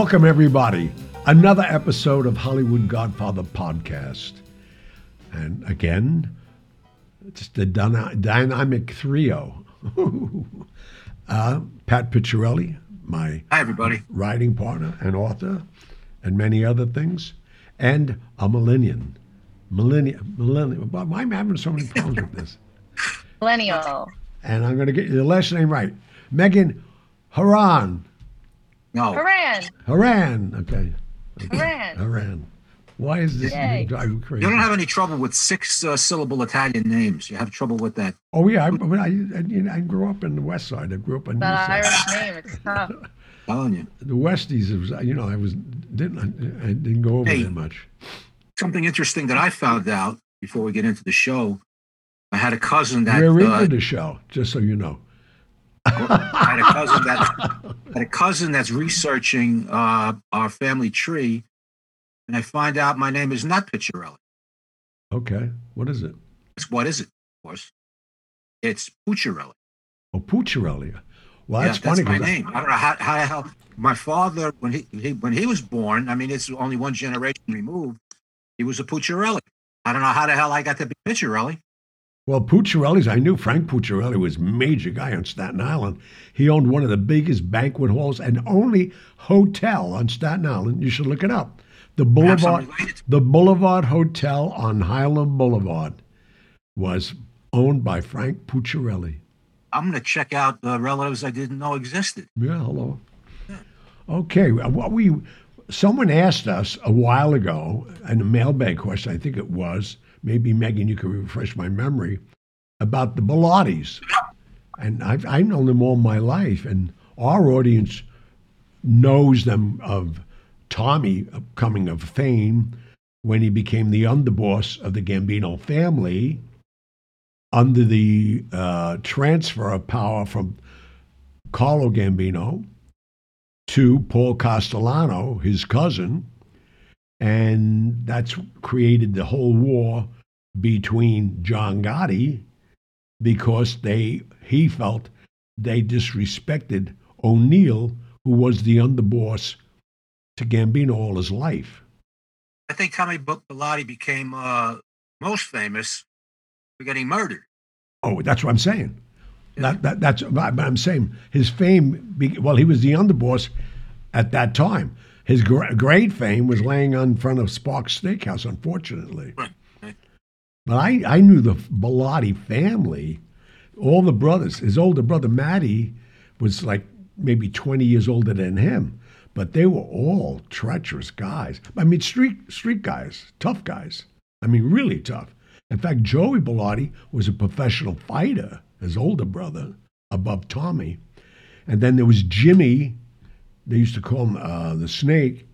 Welcome, everybody. Another episode of Hollywood Godfather podcast. And again, it's the dyna- dynamic trio. uh, Pat Picciarelli, my Hi, everybody. writing partner and author, and many other things, and a millennium. Millennium. Millennium. Why am I having so many problems with this? Millennial. And I'm going to get your last name right. Megan Haran. No, Haran. Haran. Okay. Haran. Haran. Why is this Yay. driving you crazy? you don't have any trouble with six uh, syllable Italian names. You have trouble with that. Oh yeah, I, I, I, you know, I grew up in the West Side. I grew up on the That Side. Irish name, it's tough. telling you. The Westies, it was, you know, I was didn't I, I didn't go over Hey. there much. Something interesting that I found out before we get into the show. I had a cousin that We're uh, into the show, just so you know. I had a cousin that had a cousin that's researching uh, our family tree, and I find out my name is not Picciarelli. Okay, what is it? It's, what is it? Of course, it's Pucciarelli. Oh, Pucciarelli. Well, yeah, that's funny. my 'cause I- name. I don't know how, how the hell my father when he, he when he was born. I mean, it's only one generation removed. He was a Pucciarelli. I don't know how the hell I got to be Picciarelli. Well, Pucciarelli's, I knew Frank Pucciarelli was major guy on Staten Island. He owned one of the biggest banquet halls and only hotel on Staten Island. You should look it up. The Boulevard, the Boulevard Hotel on Highland Boulevard was owned by Frank Pucciarelli. I'm going to check out the relatives I didn't know existed. Yeah, hello. Okay, uh, what we someone asked us a while ago in a mailbag question, I think it was, maybe Megan, you can refresh my memory about the Bilottis, and I've I've known them all my life, and our audience knows them of Tommy coming of fame when he became the underboss of the Gambino family under the uh, transfer of power from Carlo Gambino to Paul Castellano, his cousin, and that's created the whole war between John Gotti because they he felt they disrespected O'Neill, who was the underboss to Gambino all his life. I think Tommy Bilotti became uh, most famous for getting murdered. Oh, that's what I'm saying. That, that, that's but I'm saying his fame. be- Well, he was the underboss at that time. His gr- great fame was laying on front of Sparks Steakhouse, unfortunately. But I, I knew the Bilotti family, all the brothers. His older brother Matty was like maybe 20 years older than him, but they were all treacherous guys. I mean, street street guys, tough guys. I mean, really tough. In fact, Joey Bilotti was a professional fighter, his older brother, above Tommy. And then there was Jimmy. They used to call him uh, the Snake,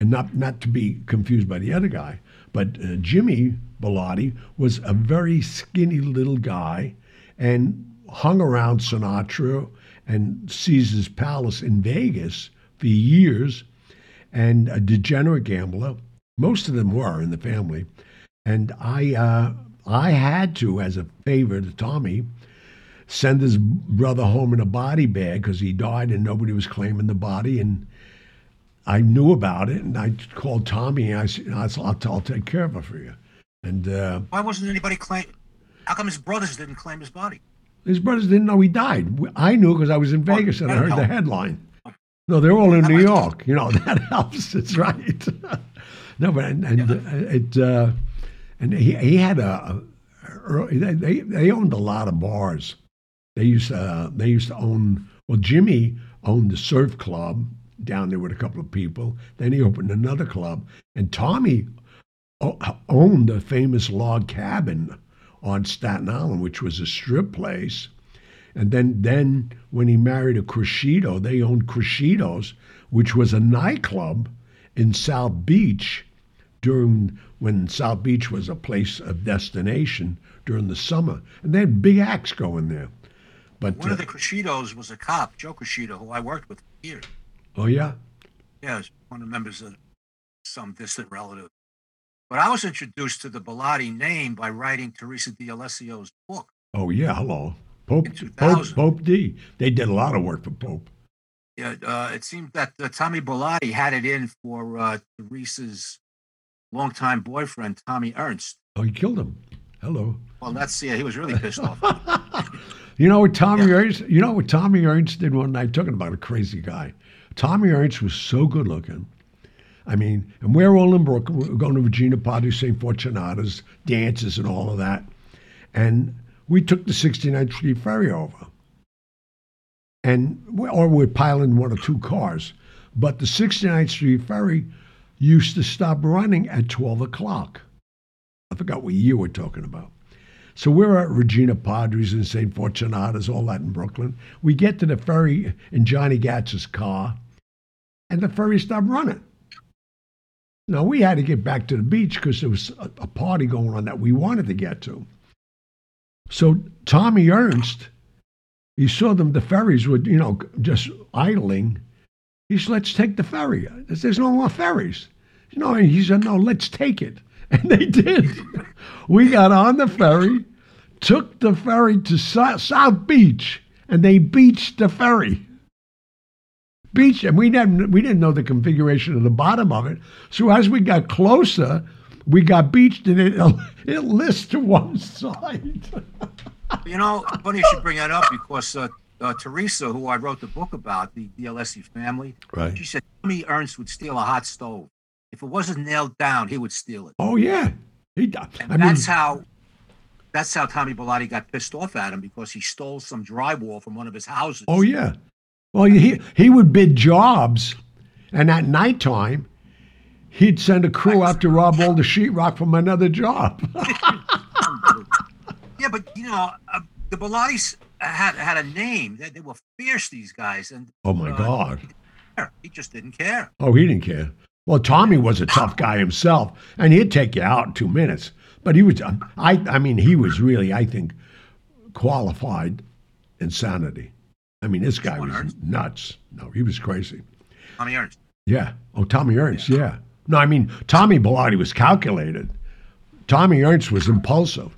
and not not to be confused by the other guy. But uh, Jimmy Bilotti was a very skinny little guy, and hung around Sinatra and Caesar's Palace in Vegas for years, and a degenerate gambler. Most of them were in the family, and I uh, I had to, as a favor to Tommy, send his brother home in a body bag because he died and nobody was claiming the body. And I knew about it, and I called Tommy and I said, I'll, I'll take care of it for you. And uh, Why wasn't anybody claim? How come his brothers didn't claim his body? his brothers didn't know he died. I knew because I was in Vegas and I heard the headline. No, they're all in That New York. You know that helps. It's right. no, but and, and uh, it uh, and he he had a, a they they owned a lot of bars. They used uh, they used to own well Jimmy owned the surf club down there with a couple of people. Then he opened another club, and Tommy owned a famous log cabin on Staten Island, which was a strip place. And then, then when he married a Crescido, they owned Crescidos, which was a nightclub in South Beach during when South Beach was a place of destination during the summer. And they had big acts going there. But One uh, of the Crescidos was a cop, Joe Crescido, who I worked with for years. oh yeah, Yeah, was one of the members of some distant relative. But I was introduced to the Bilotti name by writing Teresa D'Alessio's book. oh yeah, hello, Pope Pope Pope D. They did a lot of work for Pope. Yeah, uh, it seems that uh, Tommy Bilotti had it in for uh, Teresa's longtime boyfriend, Tommy Ernst. Oh, he killed him. Hello. Well, that's yeah, he was really pissed off. You know what Tommy Yeah. Ernst? You know what Tommy Ernst did one night? Talking about a crazy guy. Tommy Ernst was so good looking. I mean, and we're all in Brooklyn. We're going to Regina Padre, St. Fortunatus, dances and all of that. And we took the 69th Street ferry over. And, we- or we're piling one or two cars. But the 69th Street ferry used to stop running at 12 o'clock. I forgot what year we're talking about. So we're at Regina Padres and St. Fortunatus, all that in Brooklyn. We get to the ferry in Johnny Gatz's car, and the ferry stopped running. Now we had to get back to the beach because there was a, a party going on that we wanted to get to. So Tommy Ernst, he saw them, the ferries were, you know, just idling. He said, let's take the ferry. Said, There's no more ferries. You know, he said, no, let's take it. And they did. we got on the ferry, took the ferry to Sou- South Beach, and they beached the ferry. Beach, and we didn't we didn't know the configuration of the bottom of it. So as we got closer, we got beached, and it it lists to one side. you know, funny you should bring that up because uh, uh, Teresa, who I wrote the book about, the D'Alessio family, Right. she said Tommy Ernst would steal a hot stove. If it wasn't nailed down, he would steal it. Oh yeah, he. di- And mean, that's how that's how Tommy Bilotti got pissed off at him because he stole some drywall from one of his houses. Oh yeah. Well, he he would bid jobs, and at nighttime, he'd send a crew out to rob all the sheetrock from another job. Yeah, but you know, uh, the Bilottis had had a name. They, they were fierce, these guys, and oh my uh, God. he just didn't care. Oh, he didn't care. Well, Tommy was a tough guy himself, and he'd take you out in two minutes. But he was, um, I, I mean, he was really, I think, qualified insanity. I mean, this guy was Ernst? nuts. No, he was crazy. Tommy Ernst. Yeah. Oh, Tommy Ernst. Yeah. No, I mean Tommy Bilotti was calculated. Tommy Ernst was impulsive.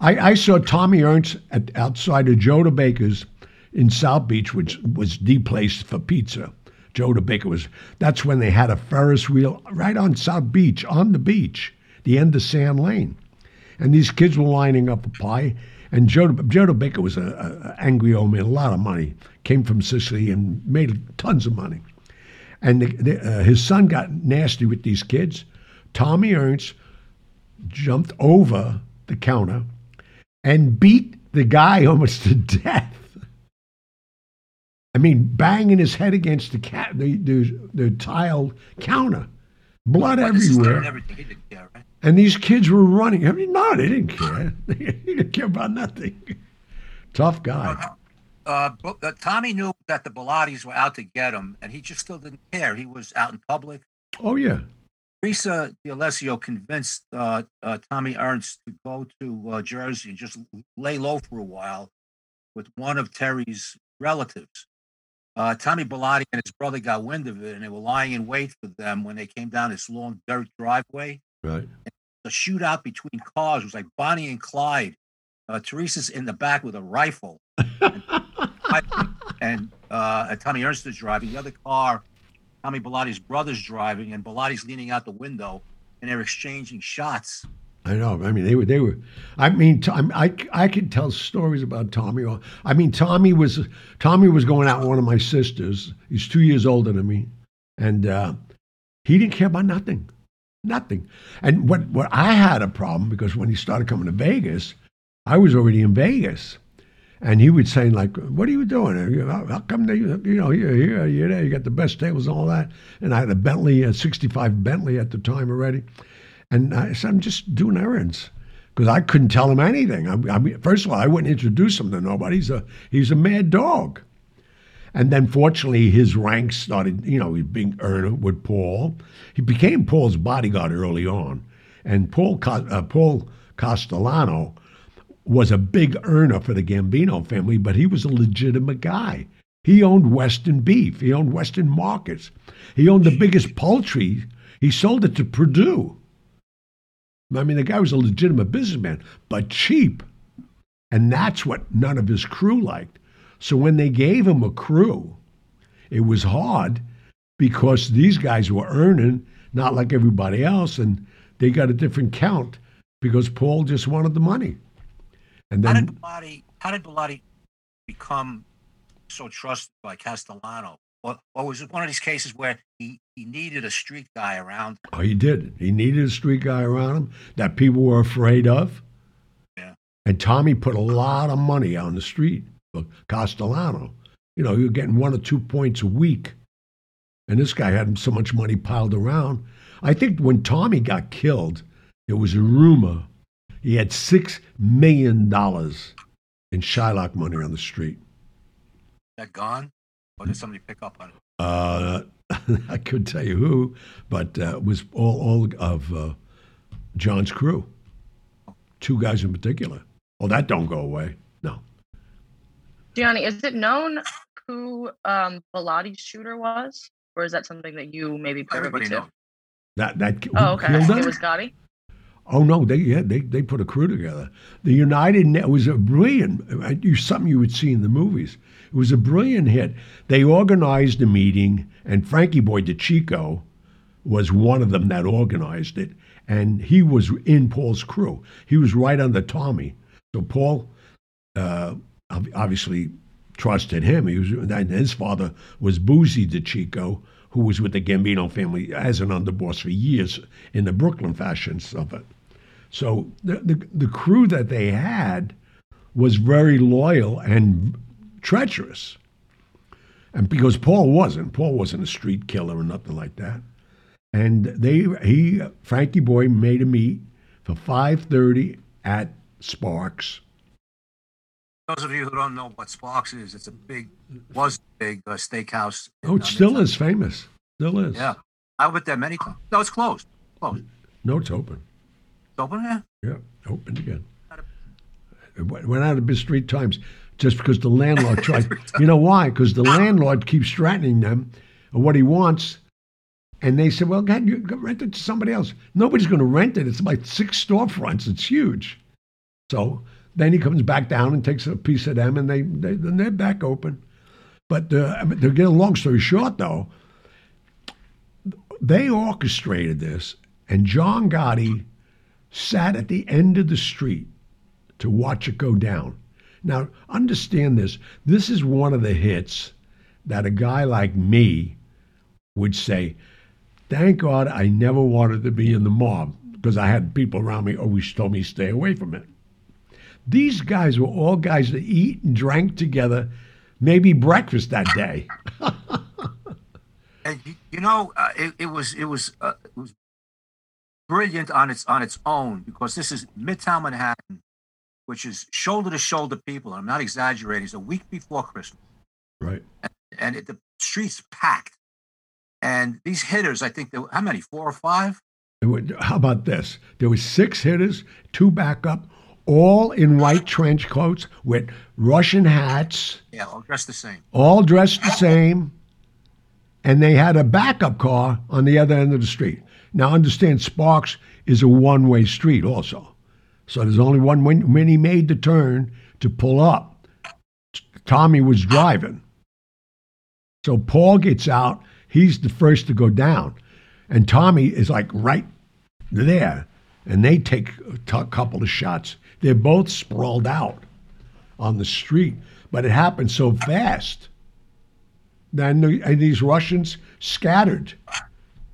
I, I saw Tommy Ernst at, outside of Joe DeBaker's in South Beach, which was the place for pizza. Joe DeBaker was. That's when they had a Ferris wheel right on South Beach, on the beach, the end of Sand Lane, and these kids were lining up a pie. And Joe, Joe DeBaker was a, angry old man, a lot of money. Came from Sicily and made tons of money and the, the, uh, his son got nasty with these kids. Tommy Ernst jumped over the counter and beat the guy almost to death. I mean, banging his head against the cat, the, the, the tiled counter, blood everywhere. Everything. He didn't care, right? And these kids were running. I mean, no, they didn't care. they didn't care about nothing. Tough guy. Uh, but, uh, Tommy knew that the Bilottis were out to get him, and he just still didn't care. He was out in public. Oh yeah. Teresa D'Alessio convinced uh, uh, Tommy Ernst to go to uh, Jersey and just lay low for a while with one of Terry's relatives. Uh, Tommy Bilotti and his brother got wind of it, and they were lying in wait for them when they came down this long dirt driveway. Right. The shootout between cars was like Bonnie and Clyde. Uh, Teresa's in the back with a rifle, and uh, Tommy Ernst is driving. The other car, Tommy Bilotti's brother's driving, and Bilotti's leaning out the window, and they're exchanging shots. I know. I mean, they were. They were. I mean, I I could tell stories about Tommy. I mean, Tommy was Tommy was going out with one of my sisters. He's two years older than me, and uh, he didn't care about nothing, nothing. And what what I had a problem because when he started coming to Vegas, I was already in Vegas, and he would say like, "What are you doing? How come they, you know, you're here, you're there, you got the best tables and all that." And I had a Bentley, a '65 Bentley at the time already. And I said, I'm just doing errands because I couldn't tell him anything. I, I mean, first of all, I wouldn't introduce him to nobody. He's a he's a mad dog. And then, fortunately, his ranks started. You know, he's being earner with Paul. He became Paul's bodyguard early on, and Paul uh, Paul Castellano was a big earner for the Gambino family, but he was a legitimate guy. He owned Western Beef. He owned Western Markets. He owned the biggest poultry. He sold it to Perdue. I mean, the guy was a legitimate businessman, but cheap. And that's what none of his crew liked. So when they gave him a crew, it was hard because these guys were earning not like everybody else, and they got a different count because Paul just wanted the money. And How then did Bilotti, how did Bilotti become so trusted by Castellano? Or, or was it one of these cases where he, he needed a street guy around? Oh, he did. He needed a street guy around him that people were afraid of. Yeah. And Tommy put a lot of money on the street for Castellano. You know, you're getting one or two points a week. And this guy had so much money piled around. I think when Tommy got killed, there was a rumor he had $6 million in Shylock money on the street. That gone? Or did somebody pick up on it? Uh, I couldn't tell you who, but uh, it was all, all of uh, John's crew. Two guys in particular. Oh, that don't go away. No. Gianni, is it known who um Bilotti's shooter was? Or is that something that you maybe privy Everybody to? knows. That that Oh, okay. killed him? It was Gotti? Oh no, they yeah they they put a crew together. The United Net was a brilliant. uh, You something you would see in the movies. It was a brilliant hit. They organized a meeting, and Frankie Boy DeCicco was one of them that organized it, and he was in Paul's crew. He was right under Tommy. So Paul uh, obviously trusted him. He was and his father was Boozy DeCicco, who was with the Gambino family as an underboss for years in the Brooklyn fashions of it. So the, the the crew that they had was very loyal and treacherous. And because Paul wasn't, Paul wasn't a street killer or nothing like that. And they he Frankie Boy made a meet for 5:30 at Sparks. Those of you who don't know what Sparks is, it's a big, was a big uh, steakhouse. in, Oh, it uh, still is famous. Still is. Yeah. I went there many times. No, it's closed. Closed. No, it's open. It's open there? Yeah, open again. It went went out of business three times just because the landlord tried. You know why? Because the landlord keeps threatening them of what he wants. And they said, well, God, you go rent it to somebody else. Nobody's going to rent it. It's like six storefronts. It's huge. So then he comes back down and takes a piece of them, and they, they then they're back open. But uh, to get a long story short, though, they orchestrated this, and John Gotti sat at the end of the street to watch it go down. Now, understand this. This is one of the hits that a guy like me would say, Thank God I never wanted to be in the mob because I had people around me always told me stay away from it. These guys were all guys that eat and drank together, maybe breakfast that day. You know, uh, it, it was it was uh, it was brilliant on its on its own because this is Midtown Manhattan, which is shoulder to shoulder people. And I'm not exaggerating. It's a week before Christmas, Right. and it, the streets packed. And these hitters, I think, there were, how many? Four or five? How about this? There was six hitters, two backup, all in white trench coats with Russian hats, Yeah, all dressed the same. all dressed the same, and they had a backup car on the other end of the street. Now, understand, Sparks is a one-way street also, so there's only one. When, when he made the turn to pull up, Tommy was driving. So Paul gets out. He's the first to go down, and Tommy is like right there, and they take a t- couple of shots. They're both sprawled out on the street, but it happened so fast. Then the, and these Russians scattered.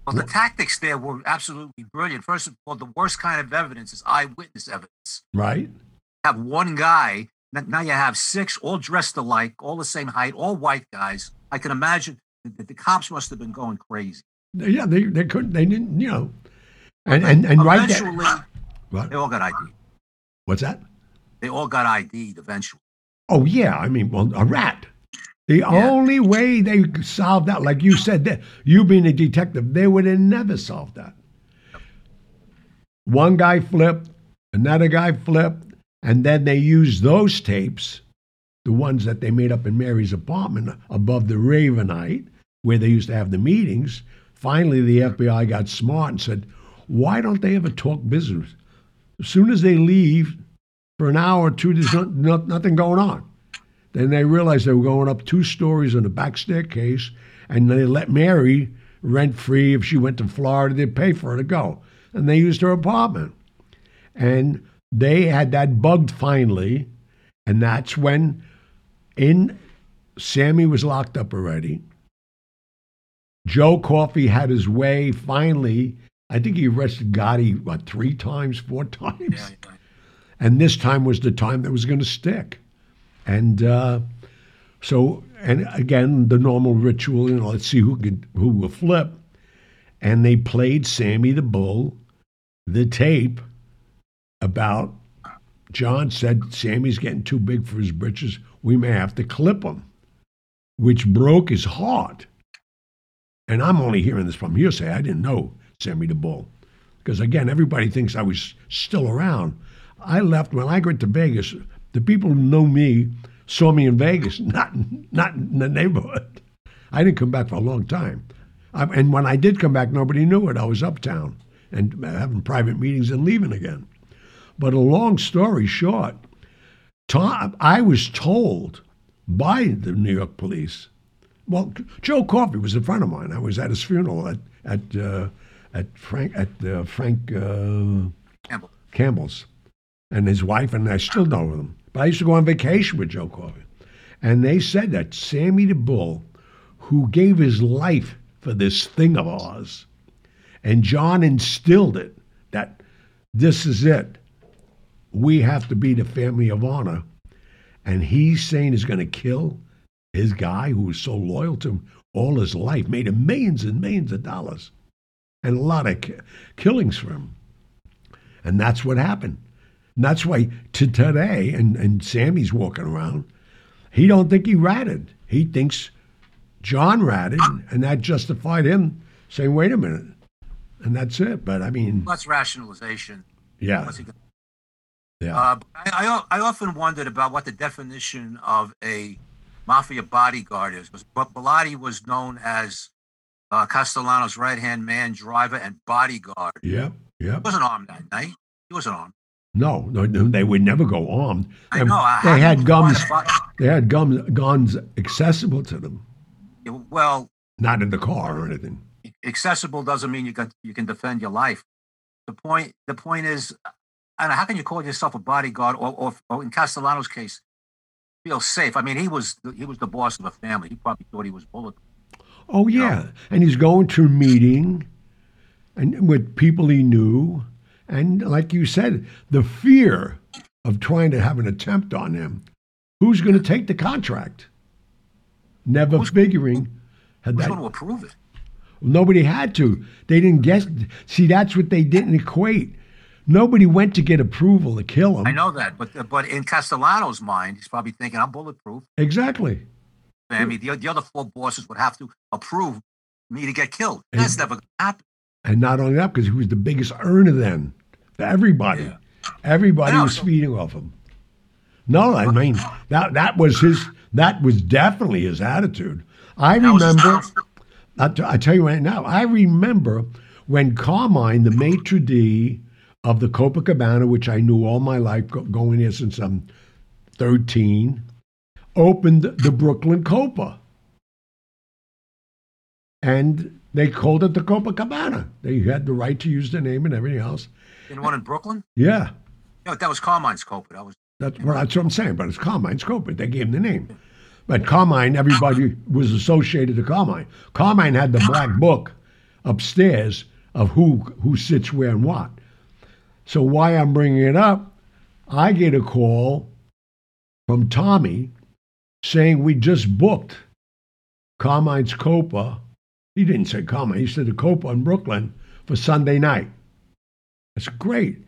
Well, the tactics there were absolutely brilliant. First of all, the worst kind of evidence is eyewitness evidence. Right? have one guy. Now you have six, all dressed alike, all the same height, all white guys. I can imagine that the cops must have been going crazy. Yeah, they they couldn't. They didn't. You know. And and and right eventually, there. What? they all got ID. What's that? They all got ID'd eventually. Oh yeah, I mean, well, a rat. The Yeah. only way they solved that, like you said, that you being a detective, they would have never solved that. One guy flipped, another guy flipped, and then they used those tapes, the ones that they made up in Mary's apartment above the Ravenite, where they used to have the meetings. Finally, the FBI got smart and said, "Why don't they ever talk business? As soon as they leave, for an hour or two, there's no, no, nothing going on." Then they realized they were going up two stories on the back staircase, and they let Mary rent free. If she went to Florida, they'd pay for her to go. And they used her apartment. And they had that bugged finally. And that's when in Sammy was locked up already. Joe Coffey had his way finally. I think he arrested Gotti, what, three times, four times? And this time was the time that was going to stick. And uh, so, and again, the normal ritual, you know, let's see who could, who will flip. And they played Sammy the Bull, the tape about John said Sammy's getting too big for his britches. We may have to clip him, which broke his heart. And I'm only hearing this from hearsay. I didn't know Sammy the Bull. Because again, everybody thinks I was still around. I left when I went to Vegas. The people who know me saw me in Vegas, not not in the neighborhood. I didn't come back for a long time. I, and when I did come back, nobody knew it. I was uptown and having private meetings and leaving again. But a long story short, Tom, I was told by the New York police. Well, Joe Coffey was a friend of mine. I was at his funeral at at uh, at Frank at uh, Frank uh, Campbell. Campbell's, and his wife, and I still know them. But I used to go on vacation with Joe Coffey, and they said that Sammy the Bull, who gave his life for this thing of ours, and John instilled it that this is it. We have to be the family of honor, and he's saying he's going to kill his guy who was so loyal to him all his life, made him millions and millions of dollars, and a lot of ki- killings for him. And that's what happened. And that's why to today, and, and Sammy's walking around, he don't think he ratted. He thinks John ratted, and that justified him saying, wait a minute. And that's it. But I mean, That's rationalization. yeah, yeah. Uh, I, I, I often wondered about what the definition of a mafia bodyguard is. Because Bilotti was known as uh, Castellano's right hand man, driver, and bodyguard. Yep, yep. He wasn't armed that night. He wasn't armed. No, no, they would never go armed. I And know. I- They had you guns. define a bo- They had guns, guns accessible to them, Well, not in the car or anything. accessible doesn't mean you can you can defend your life. The point the point is, I know, how can you call yourself a bodyguard or, or, or in Castellano's case, feel safe? I mean, he was the, he was the boss of a family. He probably thought he was bullet. Oh yeah, and he's going to a meeting, and with people he knew, and like you said, the fear of trying to have an attempt on him. Who's going to take the contract? Never Who's- figuring had Who's that going to approve it? Nobody had to. They didn't guess. See, that's what they didn't equate. Nobody went to get approval to kill him. I know that, but but in Castellano's mind, he's probably thinking, "I'm bulletproof." Exactly. I mean, the, the other four bosses would have to approve me to get killed. That's And- never going to happen. And not only that, because he was the biggest earner then everybody. Yeah. Everybody was so- feeding off him. No, I mean that that was his. That was definitely his attitude. I That remember. attitude. I, t- I tell you right now, I remember when Carmine, the maitre d' of the Copacabana, which I knew all my life, going here since I'm 13, opened the Brooklyn Copa. And they called it the Copacabana. They had the right to use the name and everything else. In one in Brooklyn, Yeah, no, that was Carmine's Copa. That was that's, well, that's what I'm saying. But it's Carmine's Copa. They gave him the name. But Carmine, everybody was associated to Carmine. Carmine had the black book upstairs of who who sits where and what. So why I'm bringing it up, I get a call from Tommy saying we just booked Carmine's Copa. He didn't say Carmine. He said the Copa in Brooklyn for Sunday night. That's great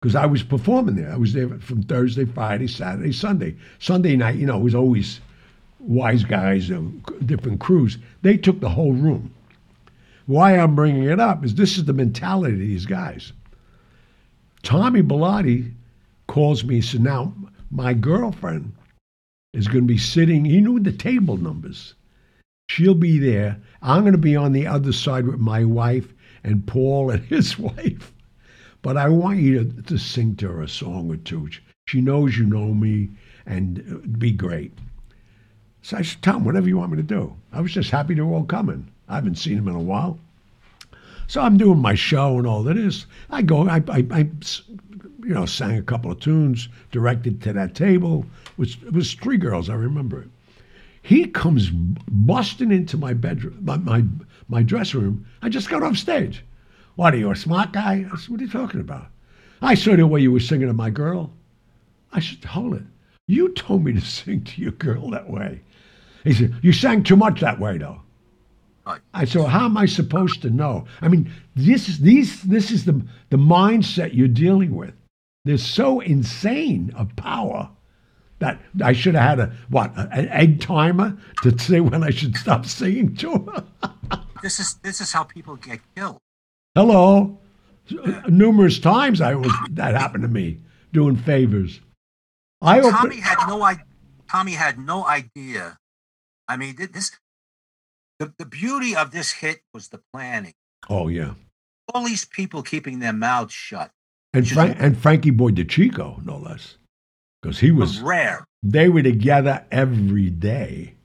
because I was performing there. I was there from Thursday, Friday, Saturday, Sunday. Sunday night, you know, it was always wise guys and different crews. They took the whole room. Why I'm bringing it up is this is the mentality of these guys. Tommy Bilotti calls me, so now my girlfriend is going to be sitting, he knew the table numbers. She'll be there. I'm going to be on the other side with my wife and Paul and his wife. But I want you to, to sing to her a song or two. She knows you know me and it'd be great. So I said, Tom, whatever you want me to do. I was just happy they were all coming. I haven't seen them in a while. So I'm doing my show and all that is. I go, I, I, I you know, sang a couple of tunes, directed to that table. Was, it was three girls, I remember it. He comes busting into my bedroom, my, my, my dressing room. I just got off stage. What are you, a smart guy? I said, what are you talking about? I saw the way you were singing to my girl. I said, hold it. You told me to sing to your girl that way. He said, you sang too much that way, though. Right. I said, well, how am I supposed to know? I mean, this is these this is the the mindset you're dealing with. They're so insane of power that I should have had a what a- an egg timer to say when I should stop singing to her. This is this is how people get killed. Hello, numerous times I was that happened to me doing favors. I Tommy had no idea. Tommy had no idea. I mean, this the, the beauty of this hit was the planning. oh yeah, All these people keeping their mouths shut and Frank, and Frankie Boy DeCicco, no less, because he was was rare. they were together every day.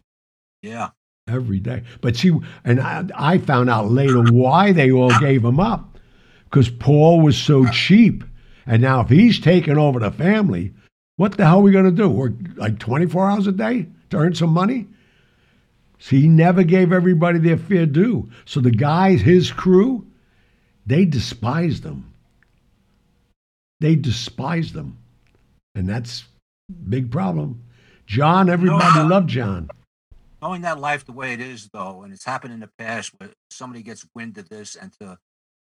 Yeah. Every day. But see, and I, I found out later why they all gave him up because Paul was so cheap. And now, if he's taking over the family, what the hell are we going to do? Work like 24 hours a day to earn some money? So he never gave everybody their fair due. So the guys, his crew, they despised them. They despised them. And that's big problem. John, everybody loved John. Knowing that life the way it is, though, and it's happened in the past where somebody gets wind of this and to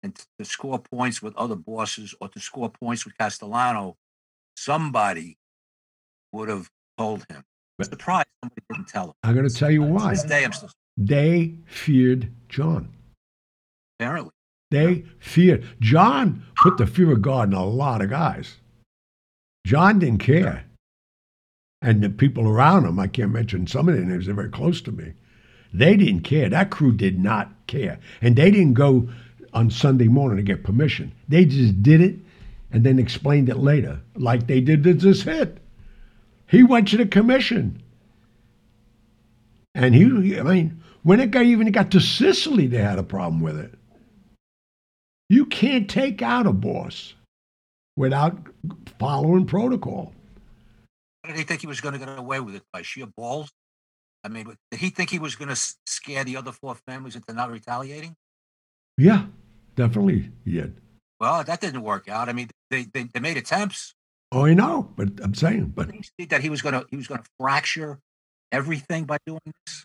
and to score points with other bosses or to score points with Castellano, somebody would have told him. But- Surprised somebody didn't tell him. I'm going to tell you why. day, I'm still They feared John. apparently. They feared. John put the fear of God in a lot of guys. John didn't care. And the people around him, I can't mention some of their names, they're very close to me. They didn't care. That crew did not care. And they didn't go on Sunday morning to get permission. They just did it and then explained it later, like they did with this hit. He went to the commission. And he, I mean, when it got, even got to Sicily, they had a problem with it. You can't take out a boss without following protocol. How did he think he was going to get away with it? By sheer balls? I mean, did he think he was going to scare the other four families into not retaliating? Yeah, definitely he did. Well, that didn't work out. I mean, they, they, they made attempts. Oh, I know, but I'm saying, but Did he see that he was going to he was going to fracture everything by doing this?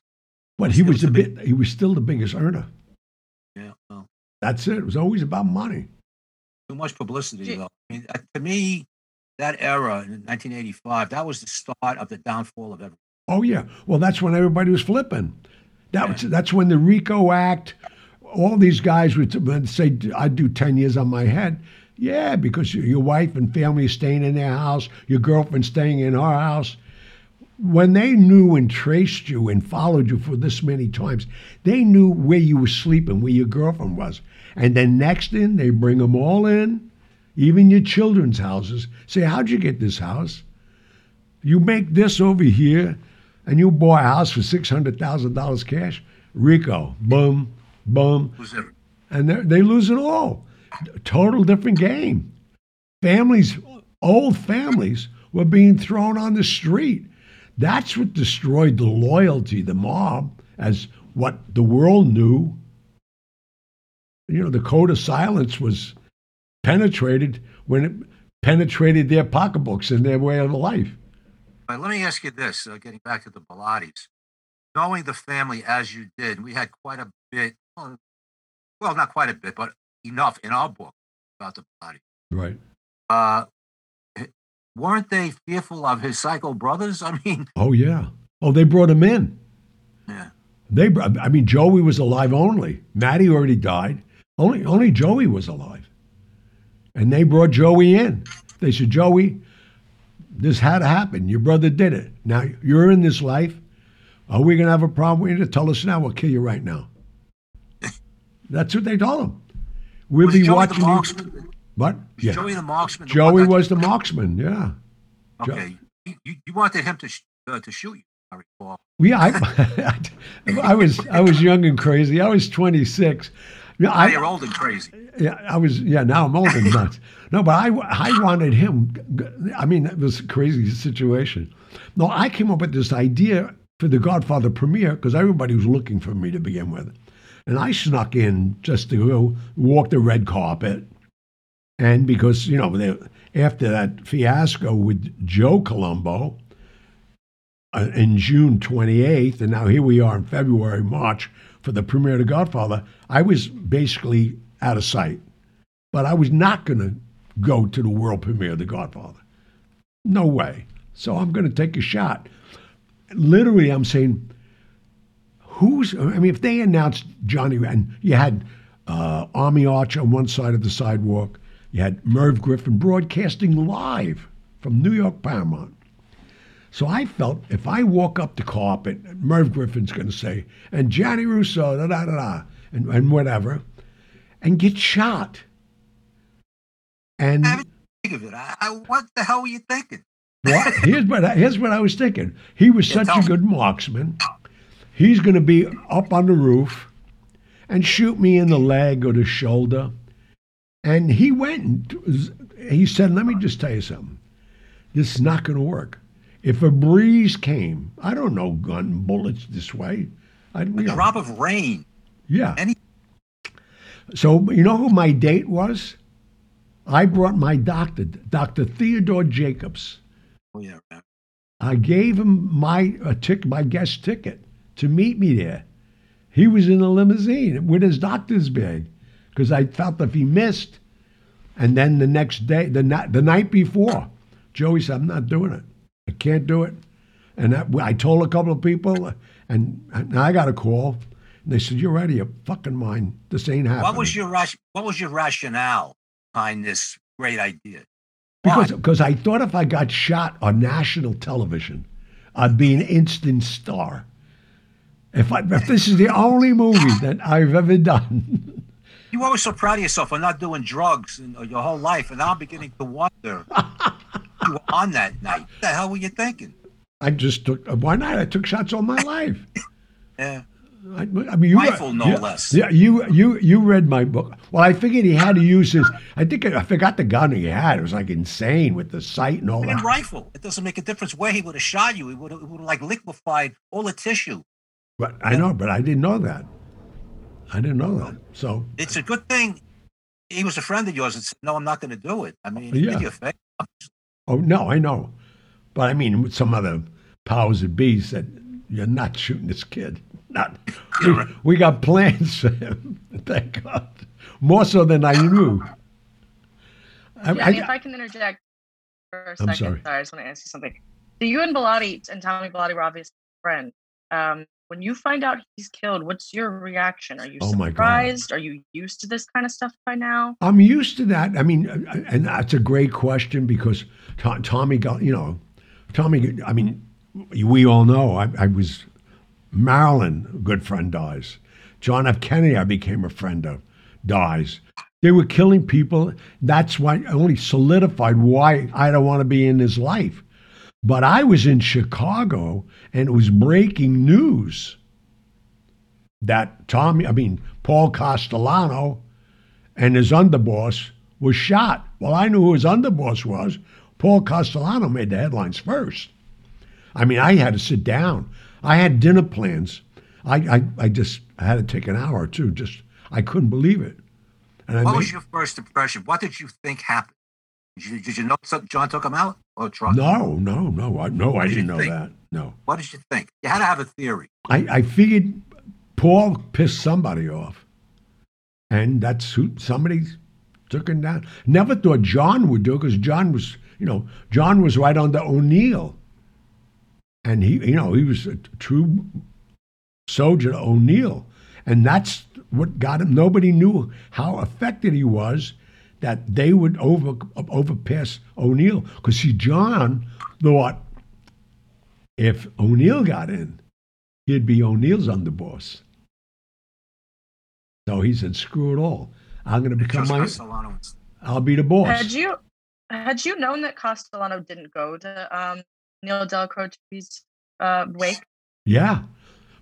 but he Still was the to be- bit, he was still the biggest earner. Yeah. Well, That's it. It was always about money. too much publicity, Gee. though. I mean, uh, to me, that era in 1985, that was the start of the downfall of everything. Oh yeah. Well, that's when everybody was flipping. That was that's when the RICO Act. All these guys would say, "I'd do ten years on my head." Yeah, because your- your wife and family is staying in their house, your girlfriend staying in our house. When they knew and traced you and followed you for this many times, they knew where you were sleeping, where your girlfriend was, and then next in they bring them all in, even your children's houses. Say, how'd you get this house? You make this over here, and you buy a house for six hundred thousand dollars cash. Rico, boom, boom, It was everything. and they lose it all. Total different game. Families, old families, were being thrown on the street. That's what destroyed the loyalty, the mob, as what the world knew. You know, the code of silence was penetrated when it penetrated their pocketbooks and their way of life. But let me ask you this: uh, getting back to the Bilottis, knowing the family as you did, we had quite a bit. Well, not quite a bit, but enough in our book about the Bilottis. Right. Uh, weren't they fearful of his psycho brothers? I mean, Oh yeah. Oh, they brought him in. yeah. They, I mean, Joey was alive only. Maddie already died. Only, only Joey was alive. And they brought Joey in. They said, Joey, this had to happen. Your brother did it. Now you're in this life. Are we gonna have a problem with you? Tell us now. We'll kill you right now. That's what they told him. We'll Was be Joey watching the you. marksman? What? Yeah. Joey the marksman. the Joey was the marksman. Yeah. Okay. You, you, you wanted him to sh- uh, to shoot you. I recall. Yeah, I, I was I was young and crazy. I was 26. Yeah, Now I, you're old and crazy. yeah, I was. Yeah, now I'm old and nuts. No, but I, I wanted him. I mean, it was a crazy situation. No, I came up with this idea for the Godfather premiere because everybody was looking for me to begin with, and I snuck in just to go walk the red carpet, and because you know they, after that fiasco with Joe Colombo uh, in June 28th, and now here we are in February, March for the premiere of The Godfather, I was basically out of sight. But I was not going to go to the world premiere of The Godfather. No way. So I'm going to take a shot. Literally, I'm saying, who's, I mean, if they announced Johnny, and you had uh, Army Arch on one side of the sidewalk, you had Merv Griffin broadcasting live from New York Paramount. So I felt if I walk up the carpet, Merv Griffin's going to say, and Johnny Russo, da da da da, and, and whatever, and get shot. And I think of it. I, I, what the hell were you thinking? what, here's what I, here's what I was thinking. He was Yeah, such a good marksman. He's going to be up on the roof and shoot me in the leg or the shoulder. And he went and he said, "Let me just tell you something. This is not going to work. If a breeze came, I don't know gun bullets this way. I, you A know, drop of rain. yeah. Any- So you know who my date was? I brought my doctor, Dr. Theodore Jacobs. Oh yeah. man. I gave him my a tick, my guest ticket to meet me there. He was in a limousine with his doctor's bag because I felt if he missed, and then the next day, the night, the night before, Joey said, "I'm not doing it. I can't do it." And that, I told a couple of people, and, and I got a call. And they said, "You're out of your fucking mind. This ain't happening." What was your What was your rationale behind this great idea? Because because I thought if I got shot on national television, I'd be an instant star. If I, if this is the only movie that I've ever done, You were always so proud of yourself for not doing drugs in, uh, your whole life, and now I'm beginning to wonder you were on that night. What the hell were you thinking? I just took. Why not? I took shots all my life. Yeah. I, I mean, you Rifle, no yeah, less. Yeah, you you you read my book. Well, I figured he had to use his. I think I forgot the gun he had. It was like insane with the sight and all And that. rifle. It doesn't make a difference where he would have shot you. He would have, like liquefied all the tissue. But I know, but I didn't know that. I didn't know that. So It's a good thing he was a friend of yours and said, "No, I'm not going to do it." I mean, Yeah. Did you a favor. Oh no, I know, but I mean, with some other powers that be said you're not shooting this kid. Not. We, we got plans for him. Thank God. More so than I knew. I, Yeah, I- if I can interject for a I'm second, sorry. I just want to ask you something. So you and Bilotti and Tommy Bilotti were obviously friends. Um, when you find out he's killed, what's your reaction? Are you Oh surprised? Are you used to this kind of stuff by now? I'm used to that. I mean, uh, and that's a great question because To- Tommy got, you know, Tommy. I mean, we all know. I, I was Marilyn, a good friend, dies. John F. Kennedy, I became a friend of, dies. They were killing people. That's why only solidified why I don't want to be in his life. But I was in Chicago and it was breaking news that Tommy, I mean, Paul Castellano and his underboss was shot. Well, I knew who his underboss was. Paul Castellano made the headlines first. I mean, I had to sit down. I had dinner plans. I, I, I just had to take an hour or two. Just I couldn't believe it. And I What made- was your first impression? What did you think happened? Did you, did you know John took him out or Trump? no, no, no, I, no, I did didn't know think? that. No, What did you think? You had to have a theory. I, I figured Paul pissed somebody off, and that's who somebody took him down. Never thought John would do it because John was, you know, John was right on under O'Neill, and he, you know, he was a true soldier to O'Neill, and that's what got him. Nobody knew how affected he was that they would over overpass O'Neill because see, John thought if O'Neill got in, he'd be O'Neill's underboss. So he said, "Screw it all. I'm going to become my. Castellano and- I'll be the boss." Uh, Had you had you known that Castellano didn't go to um, Neil Dellacroce's uh, wake? Yeah.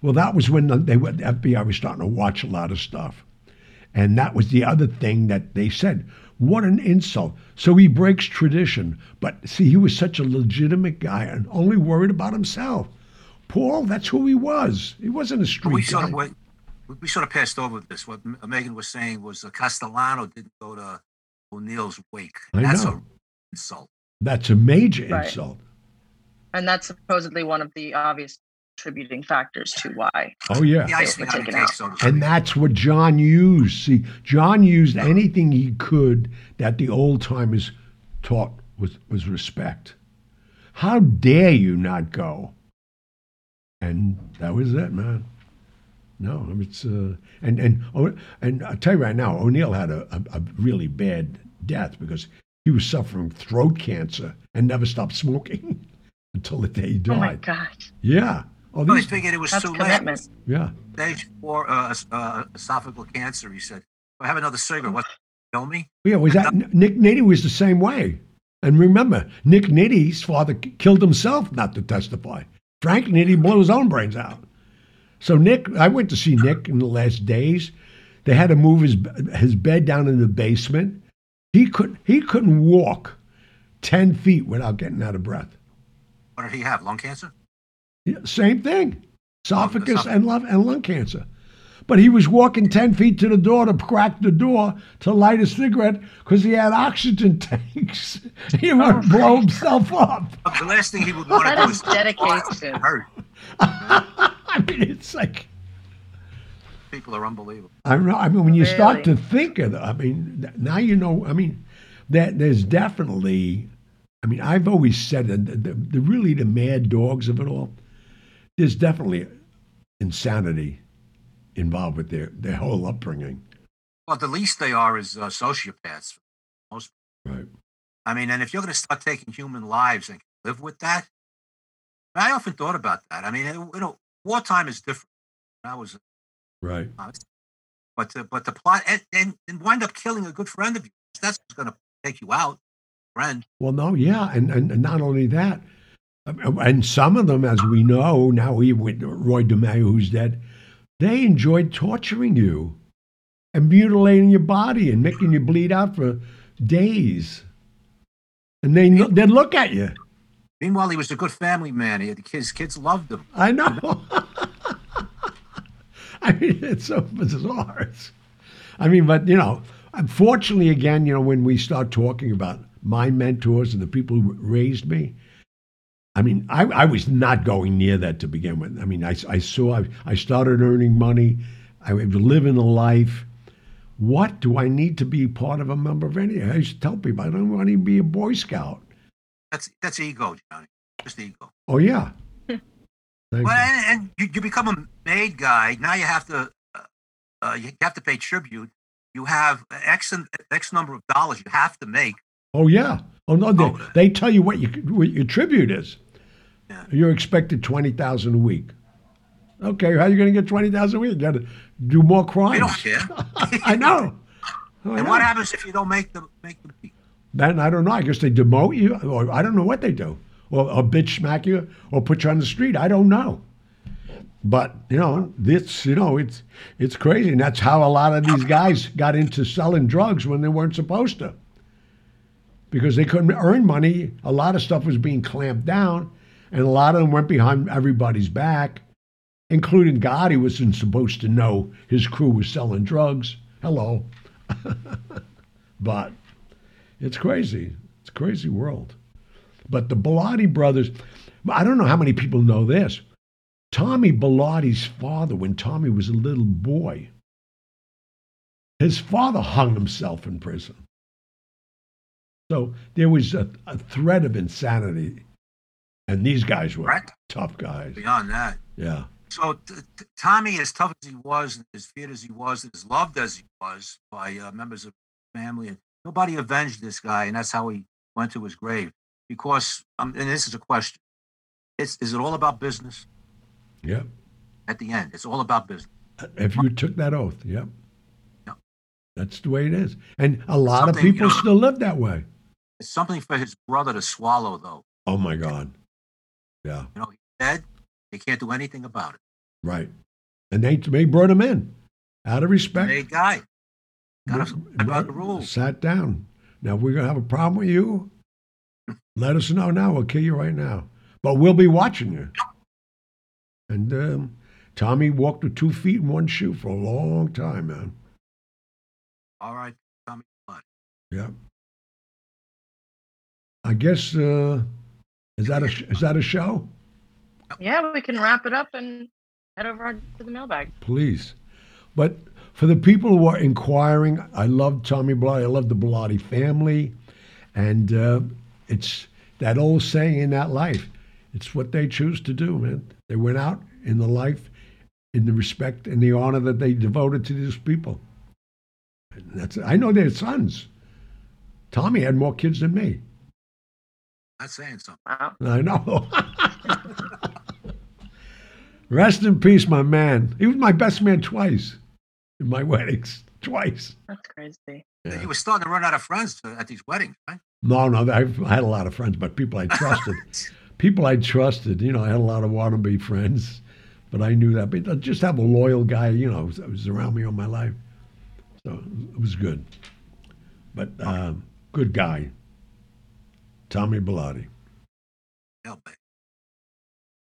Well, that was when the, they were, the FBI was starting to watch a lot of stuff. And that was the other thing that they said. What an insult. So he breaks tradition. But see, he was such a legitimate guy and only worried about himself. Paul, that's who he was. He wasn't a street we guy. sort of went, we- we sort of passed over this. What Megan was saying was uh, Castellano didn't go to O'Neill's wake. I That's know. a insult. That's a major Right. insult. And that's supposedly one of the obvious contributing factors to why. Oh, yeah. The icing were taken out. so to speak. And that's what John used. See, John used anything he could that the old timers taught was, was respect. How dare you not go? And that was it, man. No, it's uh, and and oh, and I tell you right now, O'Neill had a, a, a really bad death because he was suffering throat cancer and never stopped smoking until the day he died. Oh my died. gosh. yeah. Oh, Well, he these, figured it was That's too commitment. late. yeah. Stage four uh, es- uh, esophageal cancer. He said, "I have another cigarette. What? Kill me?" Yeah, was that Nick Nitti was the same way. And remember, Nick Nitti's father killed himself not to testify. Frank Nitti blew his own brains out. So Nick, I went to see Nick in the last days. They had to move his his bed down in the basement. He could he couldn't walk ten feet without getting out of breath. What did he have? Lung cancer? Yeah, same thing, esophagus esophagus. and lung and lung cancer. But he was walking ten feet to the door to crack the door to light a cigarette because he had oxygen tanks. he would blow himself up. The last thing he would want to do is is dedication. Hurt. I mean, it's like People are unbelievable. I know. I mean, when you start to think of it, I mean, now you know. I mean, that there's definitely. I mean, I've always said that the, the, the really the mad dogs of it all. There's definitely insanity involved with their their whole upbringing. Well, the least they are is uh, sociopaths. Most. Right. I mean, and if you're going to start taking human lives and live with that, I often thought about that. I mean, you know, wartime is different. I was, Right. but the, but the plot and, and and wind up killing a good friend of yours. That's going to take you out, friend. Well, no, yeah, and, and, and not only that, um, and some of them, as we know now, we with Roy DeMeo, who's dead, they enjoyed torturing you and mutilating your body and making you bleed out for days. And they they'd look at you. Meanwhile, he was a good family man. He had kids. Kids loved him. I know. I mean, it's so bizarre. It's- I mean, but you know, unfortunately, again, you know, when we start talking about my mentors and the people who raised me, I mean, I, I was not going near that to begin with. I mean, I, I saw, I, I started earning money, I was living a life. What do I need to be part of a member of any? I used to tell people I don't want to be a Boy Scout. That's that's ego, Johnny. Just ego. Oh yeah. Thank Well, you. and, and you, you become a made guy. Now you have to uh, uh, you have to pay tribute. You have x x number of dollars you have to make. Oh yeah. Oh no, they, Oh. they tell you what you what your tribute is. Yeah. You're expected twenty thousand a week. Okay, how are you going to get twenty thousand a week? You got to do more crimes. They don't care. I know. Oh, and know. what happens if you don't make the make the? Then I don't know. I guess they demote you, or I don't know what they do, or, or bitch smack you, or put you on the street. I don't know. But you know, this you know, it's it's crazy, and that's how a lot of these guys got into selling drugs when they weren't supposed to, because they couldn't earn money. A lot of stuff was being clamped down, and a lot of them went behind everybody's back, including God. He wasn't supposed to know his crew was selling drugs. Hello, but it's crazy. It's a crazy world. But the Bilotti brothers, I don't know how many people know this. Tommy Bilotti's father, when Tommy was a little boy, his father hung himself in prison. So there was a, a threat of insanity. And these guys were Right. tough guys. Beyond that, Yeah. so t- t- Tommy, as tough as he was, as feared as he was, as loved as he was by uh, members of his family, and nobody avenged this guy, and that's how he went to his grave. Because, um, and this is a question: It's, is it all about business? Yeah. At the end, it's all about business. If you took that oath, yep. Yeah. That's the way it is. And a lot of Something, you people know- still live that way. It's something for his brother to swallow, though. Oh my God. Yeah. You know, he's dead. They can't do anything about it. Right. And they, they brought him in out of respect. Hey, guy, got to about the rules. Sat down. Now, we're going to have a problem with you, let us know now. We'll kill you right now. But we'll be watching you. And um, Tommy walked with two feet and one shoe for a long time, man. All right, Tommy. Yeah. I guess, uh, is that a, is that a show? Yeah, we can wrap it up and head over to the mailbag. Please. But for the people who are inquiring, I love Tommy Bilotti. I love the Bilotti family. And uh, it's that old saying in that life. It's what they choose to do, man. They went out in the life, in the respect and the honor that they devoted to these people. And that's I know their sons. Tommy had more kids than me. Not saying something. I know. Rest in peace, my man. He was my best man twice in my weddings. Twice. That's crazy. Yeah. You were starting to run out of friends to, at these weddings, right? No, no, I, I had a lot of friends, but people I trusted. people I trusted. You know, I had a lot of wannabe friends, but I knew that. But just have a loyal guy, you know, that was around me all my life. So it was good. But um, good guy. Tommy Bilotti. Hell, babe.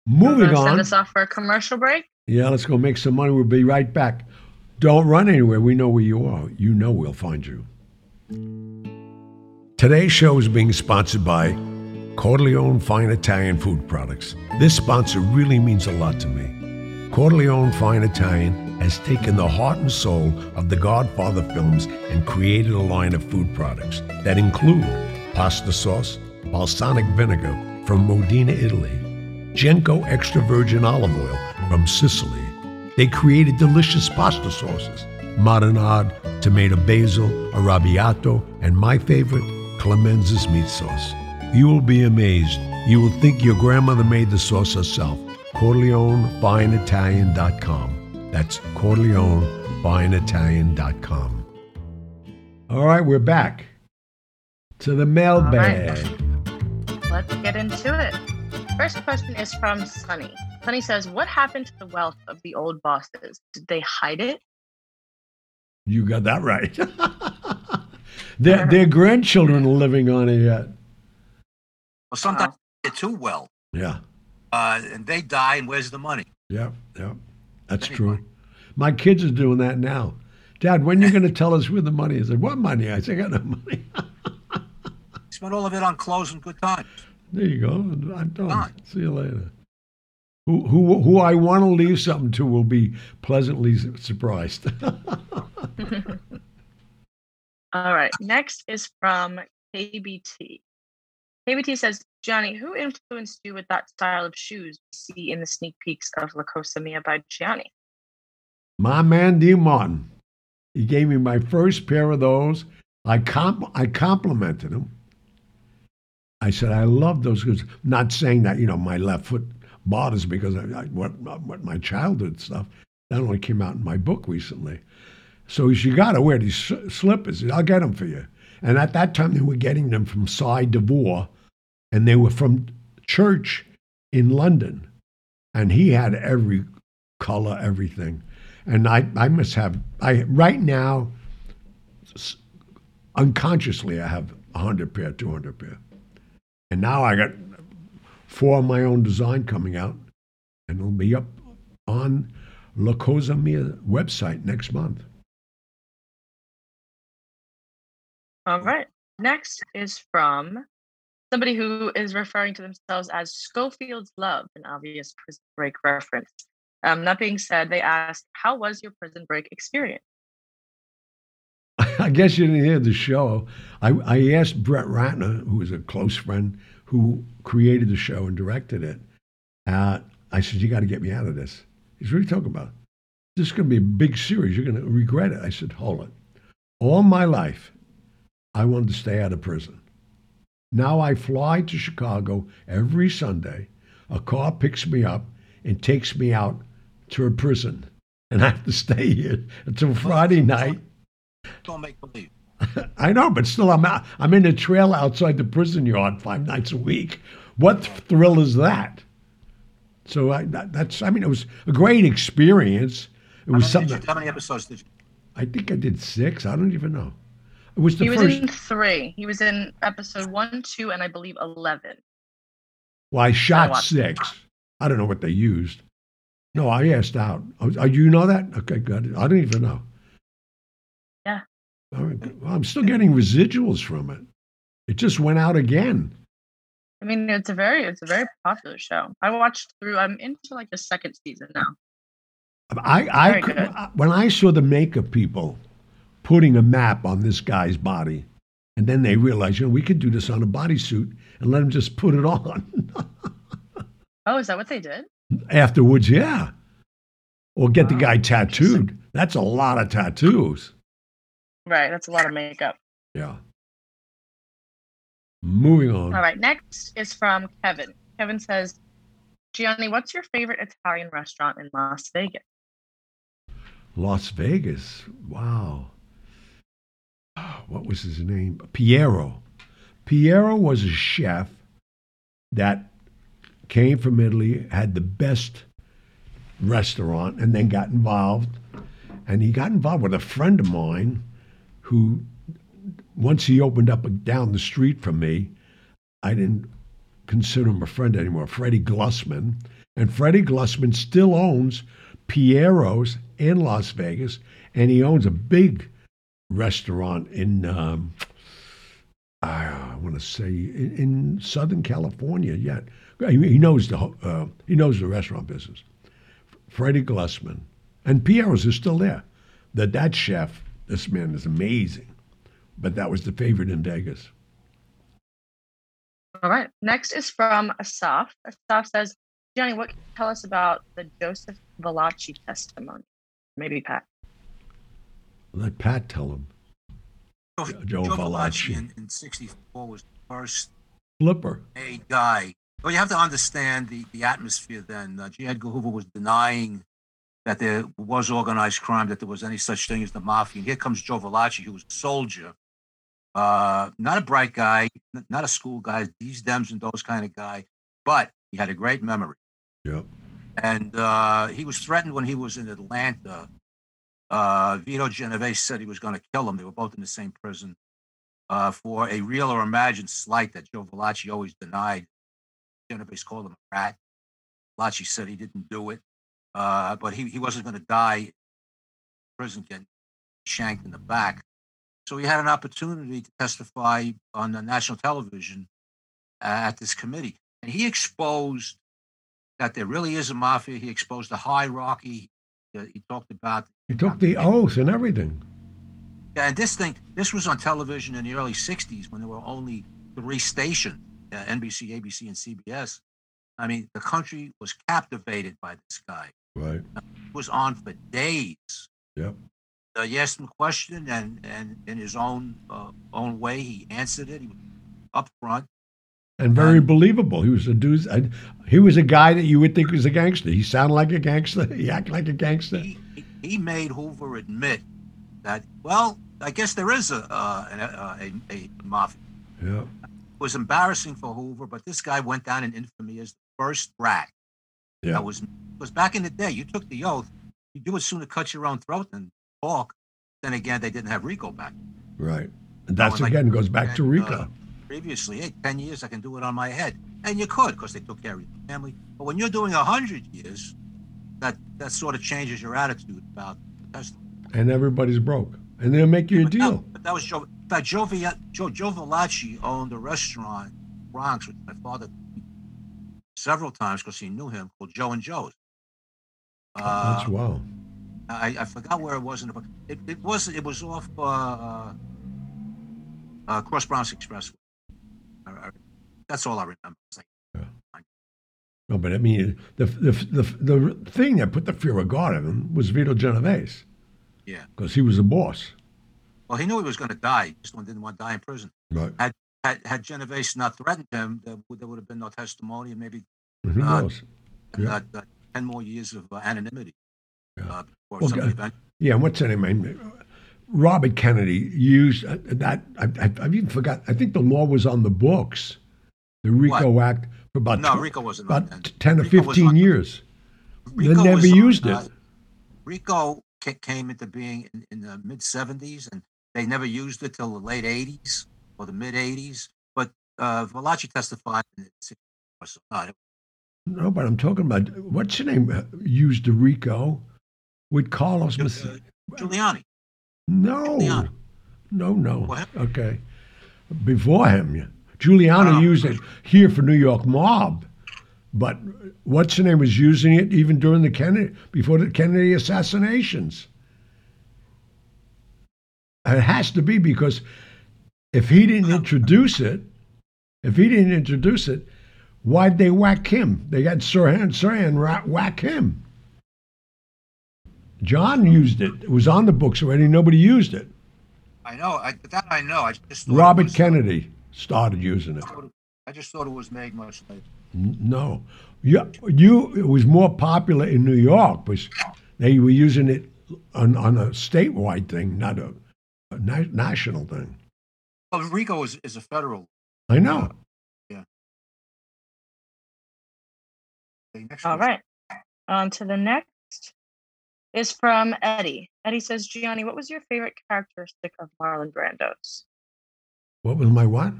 Moving Wanna Send on. us off for a commercial break. Yeah, let's go make some money. We'll be right back. Don't run anywhere. We know where you are. You know we'll find you. Today's show is being sponsored by Corleone Fine Italian Food Products. This sponsor really means a lot to me. Corleone Fine Italian has taken the heart and soul of the Godfather films and created a line of food products that include pasta sauce, balsamic vinegar from Modena, Italy, Genco extra virgin olive oil from Sicily. They created delicious pasta sauces, marinade, tomato basil, arrabbiato, and my favorite, Clemenza's meat sauce. You will be amazed. You will think your grandmother made the sauce herself. CorleoneFineItalian.com. That's CorleoneFineItalian.com. All right, we're back to the mailbag. Let's get into it. First question is from Sunny. Sunny says, What happened to the wealth of the old bosses? Did they hide it? You got that right. their, their grandchildren are living on it yet. Well, sometimes they get too well, Yeah, uh, and they die, and where's the money? yeah, yeah. That's Anyway. true. My kids are doing that now. Dad, when you going to tell us where the money is? I said, what money? I said, I got no money. Spent all of it on clothes and good times. there you go. I'm done. Fine. See you later. Who, who, who I want to leave something to will be pleasantly surprised. All right. Next is from KBT. KBT says, Johnny, who influenced you with that style of shoes we see in the sneak peeks of La Cosa Mia by Gianni? My man D. Martin. He gave me my first pair of those. I comp- I complimented him. I said I love those because not saying that you know my left foot bothers me because I, I, what what my childhood stuff that only came out in my book recently. So you got to wear these slippers. I'll get them for you. And at that time they were getting them from Sy Devore, and they were from church in London, and he had every color, everything and I, I must have I right now unconsciously I have hundred pair, two hundred pair, and now I got four of my own design coming out, and it'll be up on La Cosa Mia website next month. All right. Next is from somebody who is referring to themselves as Scofield's Love, an obvious prison break reference. Um, that being said, they asked, How was your prison break experience? I guess you didn't hear the show. I, I asked Brett Ratner, who is a close friend who created the show and directed it. Uh, I said, You got to get me out of this. He's really talking about this is going to be a big series. You're going to regret it. I said, Hold it. All my life, I wanted to stay out of prison. Now I fly to Chicago every Sunday. A car picks me up and takes me out to a prison. And I have to stay here until Friday night. Don't make believe. I know, but still, I'm out. I'm in a trailer outside the prison yard five nights a week. What thrill is that? So I, that, that's, I mean, it was a great experience. It How was many, something. did you, how many episodes did you? I think I did six. I don't even know. It was the He was first. in three. He was in episode one, two, and I believe eleven. well, I shot watched six. I don't know what they used. No, I asked out. Oh, oh, you know that? Okay, good. I don't even know. Oh, well, I'm still getting residuals from it. It just went out again. I mean, it's a very, it's a very popular show. I watched through. I'm into like the second season now. I, I could- when I saw the makeup people putting a map on this guy's body, and then they realized, you know, we could do this on a bodysuit and let him just put it on. Oh, is that what they did? Afterwards, yeah. Or get the guy tattooed. That's a lot of tattoos. Right. That's a lot of makeup. Yeah. Moving on. All right. Next is from Kevin. Kevin says, Gianni, what's your favorite Italian restaurant in Las Vegas? Las Vegas. Wow. What was his name? Piero. Piero was a chef that came from Italy, had the best restaurant, and then got involved. And he got involved with a friend of mine who, once he opened up down the street from me, I didn't consider him a friend anymore, Freddie Glusman. And Freddie Glusman still owns Piero's in Las Vegas, and he owns a big restaurant in, um, I want to say, in, in Southern California. Yet he, knows the uh, he knows the restaurant business. Freddie Glusman and Piero's is still there. That that chef, this man is amazing, but that was the favorite in Vegas. All right. Next is from Asaf. Asaf says, Gianni, what can you tell us about the Joseph Valachi testimony? Maybe Pat. Let Pat tell him. Joe, Joe Joe Valachi. Valachi in, in '64 was the first Flipper. made guy. Well, you have to understand the, the atmosphere then. Uh, J. Edgar Hoover was denying that there was organized crime, that there was any such thing as the mafia. And here comes Joe Valachi, who was a soldier, uh, not a bright guy, not a school guy, these dems and those kind of guy, but he had a great memory. Yep. And uh, he was threatened when he was in Atlanta. Uh, Vito Genovese said he was going to kill him. They were both in the same prison uh, for a real or imagined slight that Joe Valachi always denied. Genovese called him a rat. Valachi said he didn't do it, uh, but he, he wasn't going to die in prison getting shanked in the back. So he had an opportunity to testify on the national television uh, at this committee. And he exposed that there really is a mafia. He exposed the hierarchy. Uh, he talked about He took the oath and everything. yeah, and this thing, this was on television in the early '60s when there were only three stations: uh, NBC, ABC, and CBS. I mean, the country was captivated by this guy. Right. He was on for days. Yep. Uh, you asked him a question, and and in his own uh, own way, he answered it. He was up front. And very Um, believable. He was a dude. I- He was a guy that you would think was a gangster. He sounded like a gangster. He acted like a gangster. He, he- he made Hoover admit that. Well, I guess there is a uh, a, a, a mafia. Yeah. It was embarrassing for Hoover, but this guy went down in infamy as the first rat. Yeah. That was because back in the day, you took the oath. You do it sooner cut your own throat than talk. Then again, they didn't have RICO back. Right. And that's like- again goes back to and, RICO. uh, previously, hey, ten years, I can do it on my head, and you could because they took care of your family. But when you're doing a hundred years, that that sort of changes your attitude about the testimony. and everybody's broke. And they'll make you a But that- deal. but that was Joe. In fact, Joe, Joe, Joe Valachi owned a restaurant in Bronx, which my father several times because he knew him, called Joe and Joe's. Uh, That's um, wow. I, I forgot where it was in the book. It, it was it was off uh, uh, uh Cross Bronx Expressway. That's all I remember. Like, yeah. No, but I mean the, the the the thing that put the fear of God in him was Vito Genovese. Yeah, because he was the boss. Well, he knew he was going to die. He just didn't want to die in prison. Right. Had had, had Genovese not threatened him, there, there would have been no testimony, and maybe. Who uh, knows? Uh, yeah. That, that 10 more years of uh, anonymity. Yeah. Uh, well, God, yeah, what's her name? Robert Kennedy used uh, that. I, have even forgot. I think the law was on the books, the RICO what? Act, for about, no, RICO wasn't about 10 or 15 years. RICO they never used on, it. Uh, RICO came into being in, in the mid 70s, and they never used it till the late 80s or the mid 80s. But uh, testified it no, but I'm talking about what's your name uh, used the RICO with Carlos. Mas- uh, Giuliani. no, Giuliani. no, no. What? Okay, before him. Giuliani Oh. used it here for New York mob, but what's your name was using it even during the Kennedy before the Kennedy assassinations. It has to be because if he didn't introduce it, if he didn't introduce it, why'd they whack him? They got Sirhan Sirhan whack him. John used it. It was on the books already. Nobody used it. I know. I, that I know. I just Robert was- Kennedy started using it. I just thought it was made much later. No, you, you it was more popular in New York because they were using it on, on a statewide thing, not a, a na- national thing. Well, RICO is, is a federal. I know. Next All question. right. On to the next is from Eddie. Eddie says, Gianni, what was your favorite characteristic of Marlon Brando's? What was my what?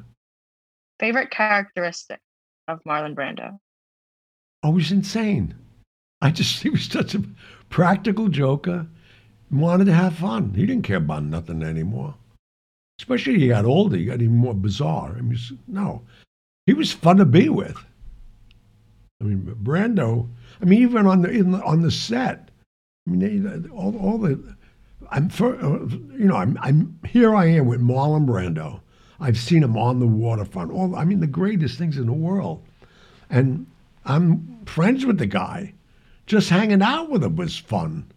Favorite characteristic of Marlon Brando? Oh, he insane. I just he was such a practical joker. Wanted to have fun. He didn't care about nothing anymore. Especially he got older, he got even more bizarre. I mean, no, he was fun to be with. I mean, Brando. I mean, even on the, the on the set. I mean, all, all the. I'm for, uh, you know, I'm I'm here. I am with Marlon Brando. I've seen him on the waterfront. All I mean, the greatest things in the world, and I'm friends with the guy. Just hanging out with him was fun.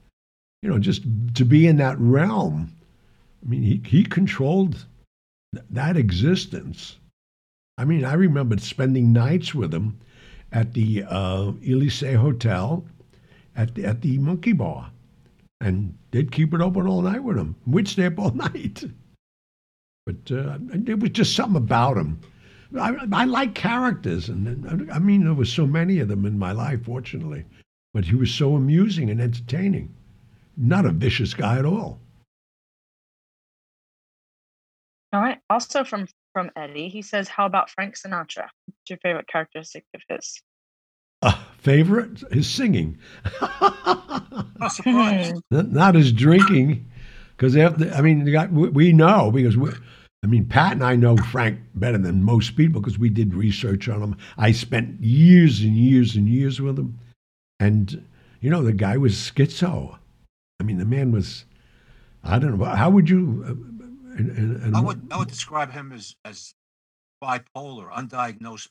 You know, just to be in that realm. I mean, he, he controlled th- that existence. I mean, I remember spending nights with him at the uh, Elysee Hotel at the, at the Monkey Bar. And they'd keep it open all night with him. We'd stay up all night. But uh, there was just something about him. I, I like characters, and and, I mean, there was so many of them in my life, fortunately. But he was so amusing and entertaining. Not a vicious guy at all. All right. Also from from Eddie, he says, "How about Frank Sinatra? What's your favorite characteristic of his?" Uh, favorite? His singing. Not surprised. Not not his drinking, because I mean, we, we know because we, I mean, Pat and I know Frank better than most people because we did research on him. I spent years and years and years with him, and you know, the guy was schizo. I mean, the man was. I don't know. How would you? And, and, and I would I would describe him as as bipolar, undiagnosed,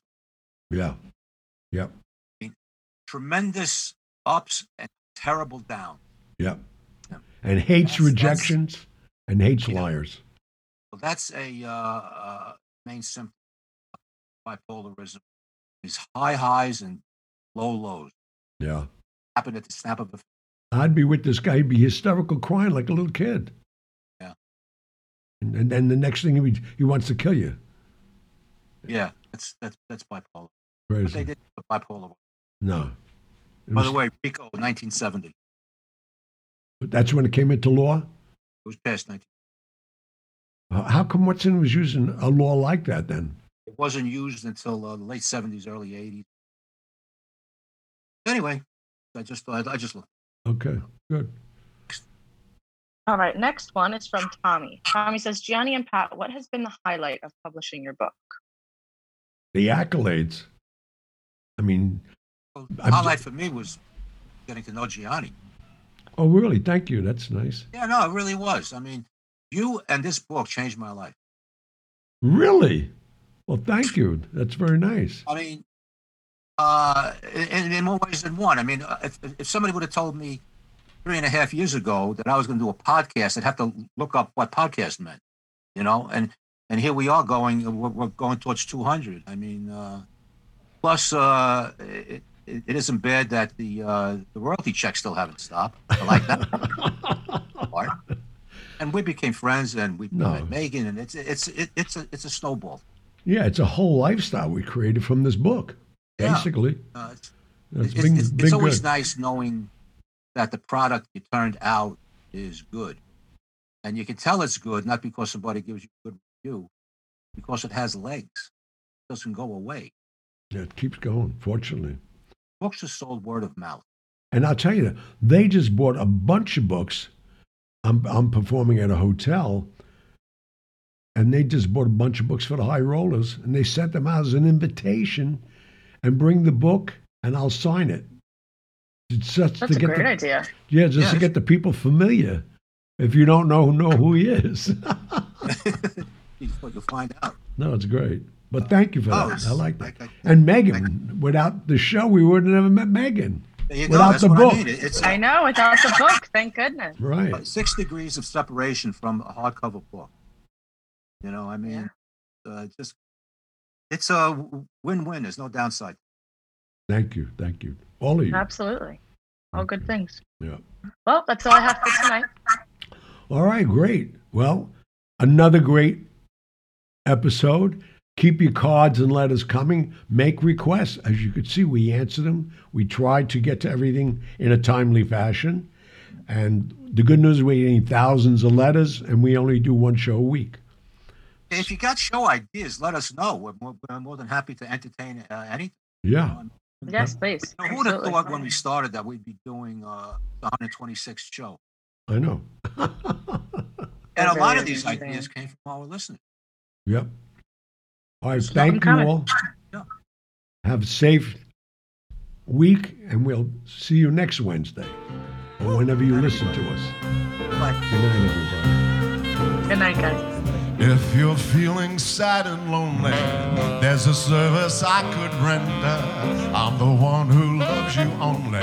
yeah, yep, tremendous ups and terrible downs. yep, Yeah. and hates That's- that's- rejections and hates liars. So that's a uh, uh, main symptom of bipolarism. Is high highs and low lows Yeah. happen at the snap of a. I'd be with this guy, he'd be hysterical, crying like a little kid. And, and then the next thing he, he wants to kill you. Yeah, that's that's that's bipolar. But they did bipolar. No. It By was- the way, RICO, 1970. that's when it came into law. It was passed 19. Uh, How come Watson was using a law like that then? It wasn't used until uh, the late 70s, early 80s. Anyway, I just thought I just looked. Okay, good. All right. Next one is from Tommy. Tommy says, "Gianni and Pat, what has been the highlight of publishing your book?" The accolades. I mean, Well, the I'm- highlight for me was getting to know Gianni. oh, really? Thank you. That's nice. Yeah, no, it really was. I mean, you and this book changed my life. Really? Well, thank you. That's very nice. I mean, uh, in, in more ways than one. I mean, uh, if, if somebody would have told me three and a half years ago that I was going to do a podcast, I'd have to look up what podcast meant, you know. And and here we are going. We're, we're going towards 200. I mean, uh, plus uh, it, it, it isn't bad that the uh, the royalty checks still haven't stopped. I like that part. And we became friends, and we No. met Megan, and it's it's it, it's a it's a snowball. Yeah, it's a whole lifestyle we created from this book. Yeah. basically. Uh, it's, It's been, it's, it's always good. nice knowing that the product you turned out is good. And you can tell it's good, not because somebody gives you a good review, because it has legs. It doesn't go away. Yeah, it keeps going, fortunately. Books are sold word of mouth. And I'll tell you, they just bought a bunch of books. I'm, I'm performing at a hotel, and they just bought a bunch of books for the high rollers, and they sent them out as an invitation, and bring the book, and I'll sign it. It's just That's to a get great the, idea. yeah, just to get the people familiar. If you don't know know who he is, you'll find out. no, it's great. But thank you for Oh, that. I like that. like I- And Megan, without the show, we would have never met Megan. There you go. Without That's the what book. I mean. It- It's I know, without the book, thank goodness. Right. six degrees of separation from a hardcover book. You know, I mean, uh, just it's a win-win. There's no downside. Thank you. Thank you. All of you. Absolutely. All good things. Yeah. Well, that's all I have for tonight. All right, great. Well, another great episode. Keep your cards and letters coming. Make requests. As you could see, we answer them. We tried to get to everything in a timely fashion. And the good news, is, we're getting thousands of letters, and we only do one show a week. If you got show ideas, let us know. We're more, we're more than happy to entertain uh, anything. Yeah. Yes, please. Now, who would have thought when we started that we'd be doing uh, the 126th show? I know. And a lot of these ideas came from our listeners. yep. All right. Keep Thank you all. Yeah. Have a safe week, and we'll see you next Wednesday or whenever you listen to us. Like, Good night, everybody. Good night, guys. If you're feeling sad and lonely, there's a service I could render. I'm the one who loves you only.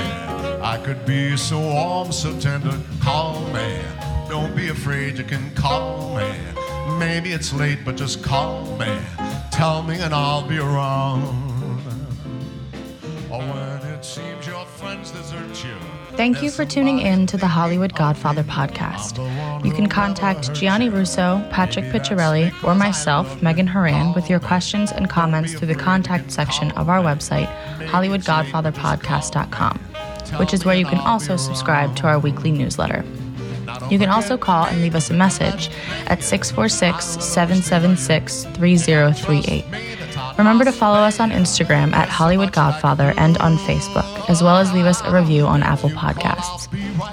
I could be so warm, so tender. Call me. Don't be afraid, you can call me. Maybe it's late, but just call me. Tell me and I'll be around. Or when it seems your friends desert you. Thank you for tuning in to the Hollywood Godfather podcast. You can contact Gianni Russo, Patrick Picciarelli, or myself, Megan Horan, with your questions and comments through the contact section of our website, HollywoodGodfatherPodcast.com, which is where you can also subscribe to our weekly newsletter. You can also call and leave us a message at 646 776 3038. Remember to follow us on Instagram at Hollywood Godfather and on Facebook, as well as leave us a review on Apple Podcasts.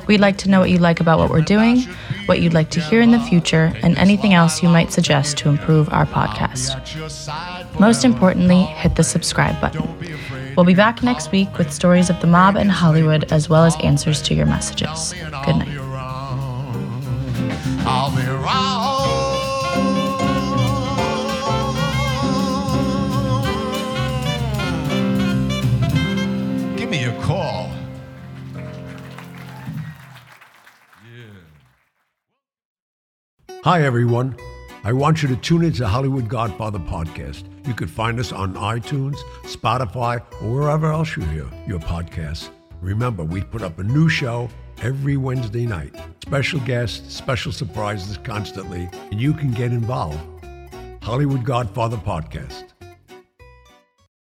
We'd like to know what you like about what we're doing, what you'd like to hear in the future, and anything else you might suggest to improve our podcast. Most importantly, hit the subscribe button. We'll be back next week with stories of the mob in Hollywood, as well as answers to your messages. Good night. Hi, everyone. I want you to tune into Hollywood Godfather podcast. You can find us on iTunes, Spotify, or wherever else you hear your podcasts. Remember, we put up a new show every Wednesday night. Special guests, special surprises constantly, and you can get involved. Hollywood Godfather podcast.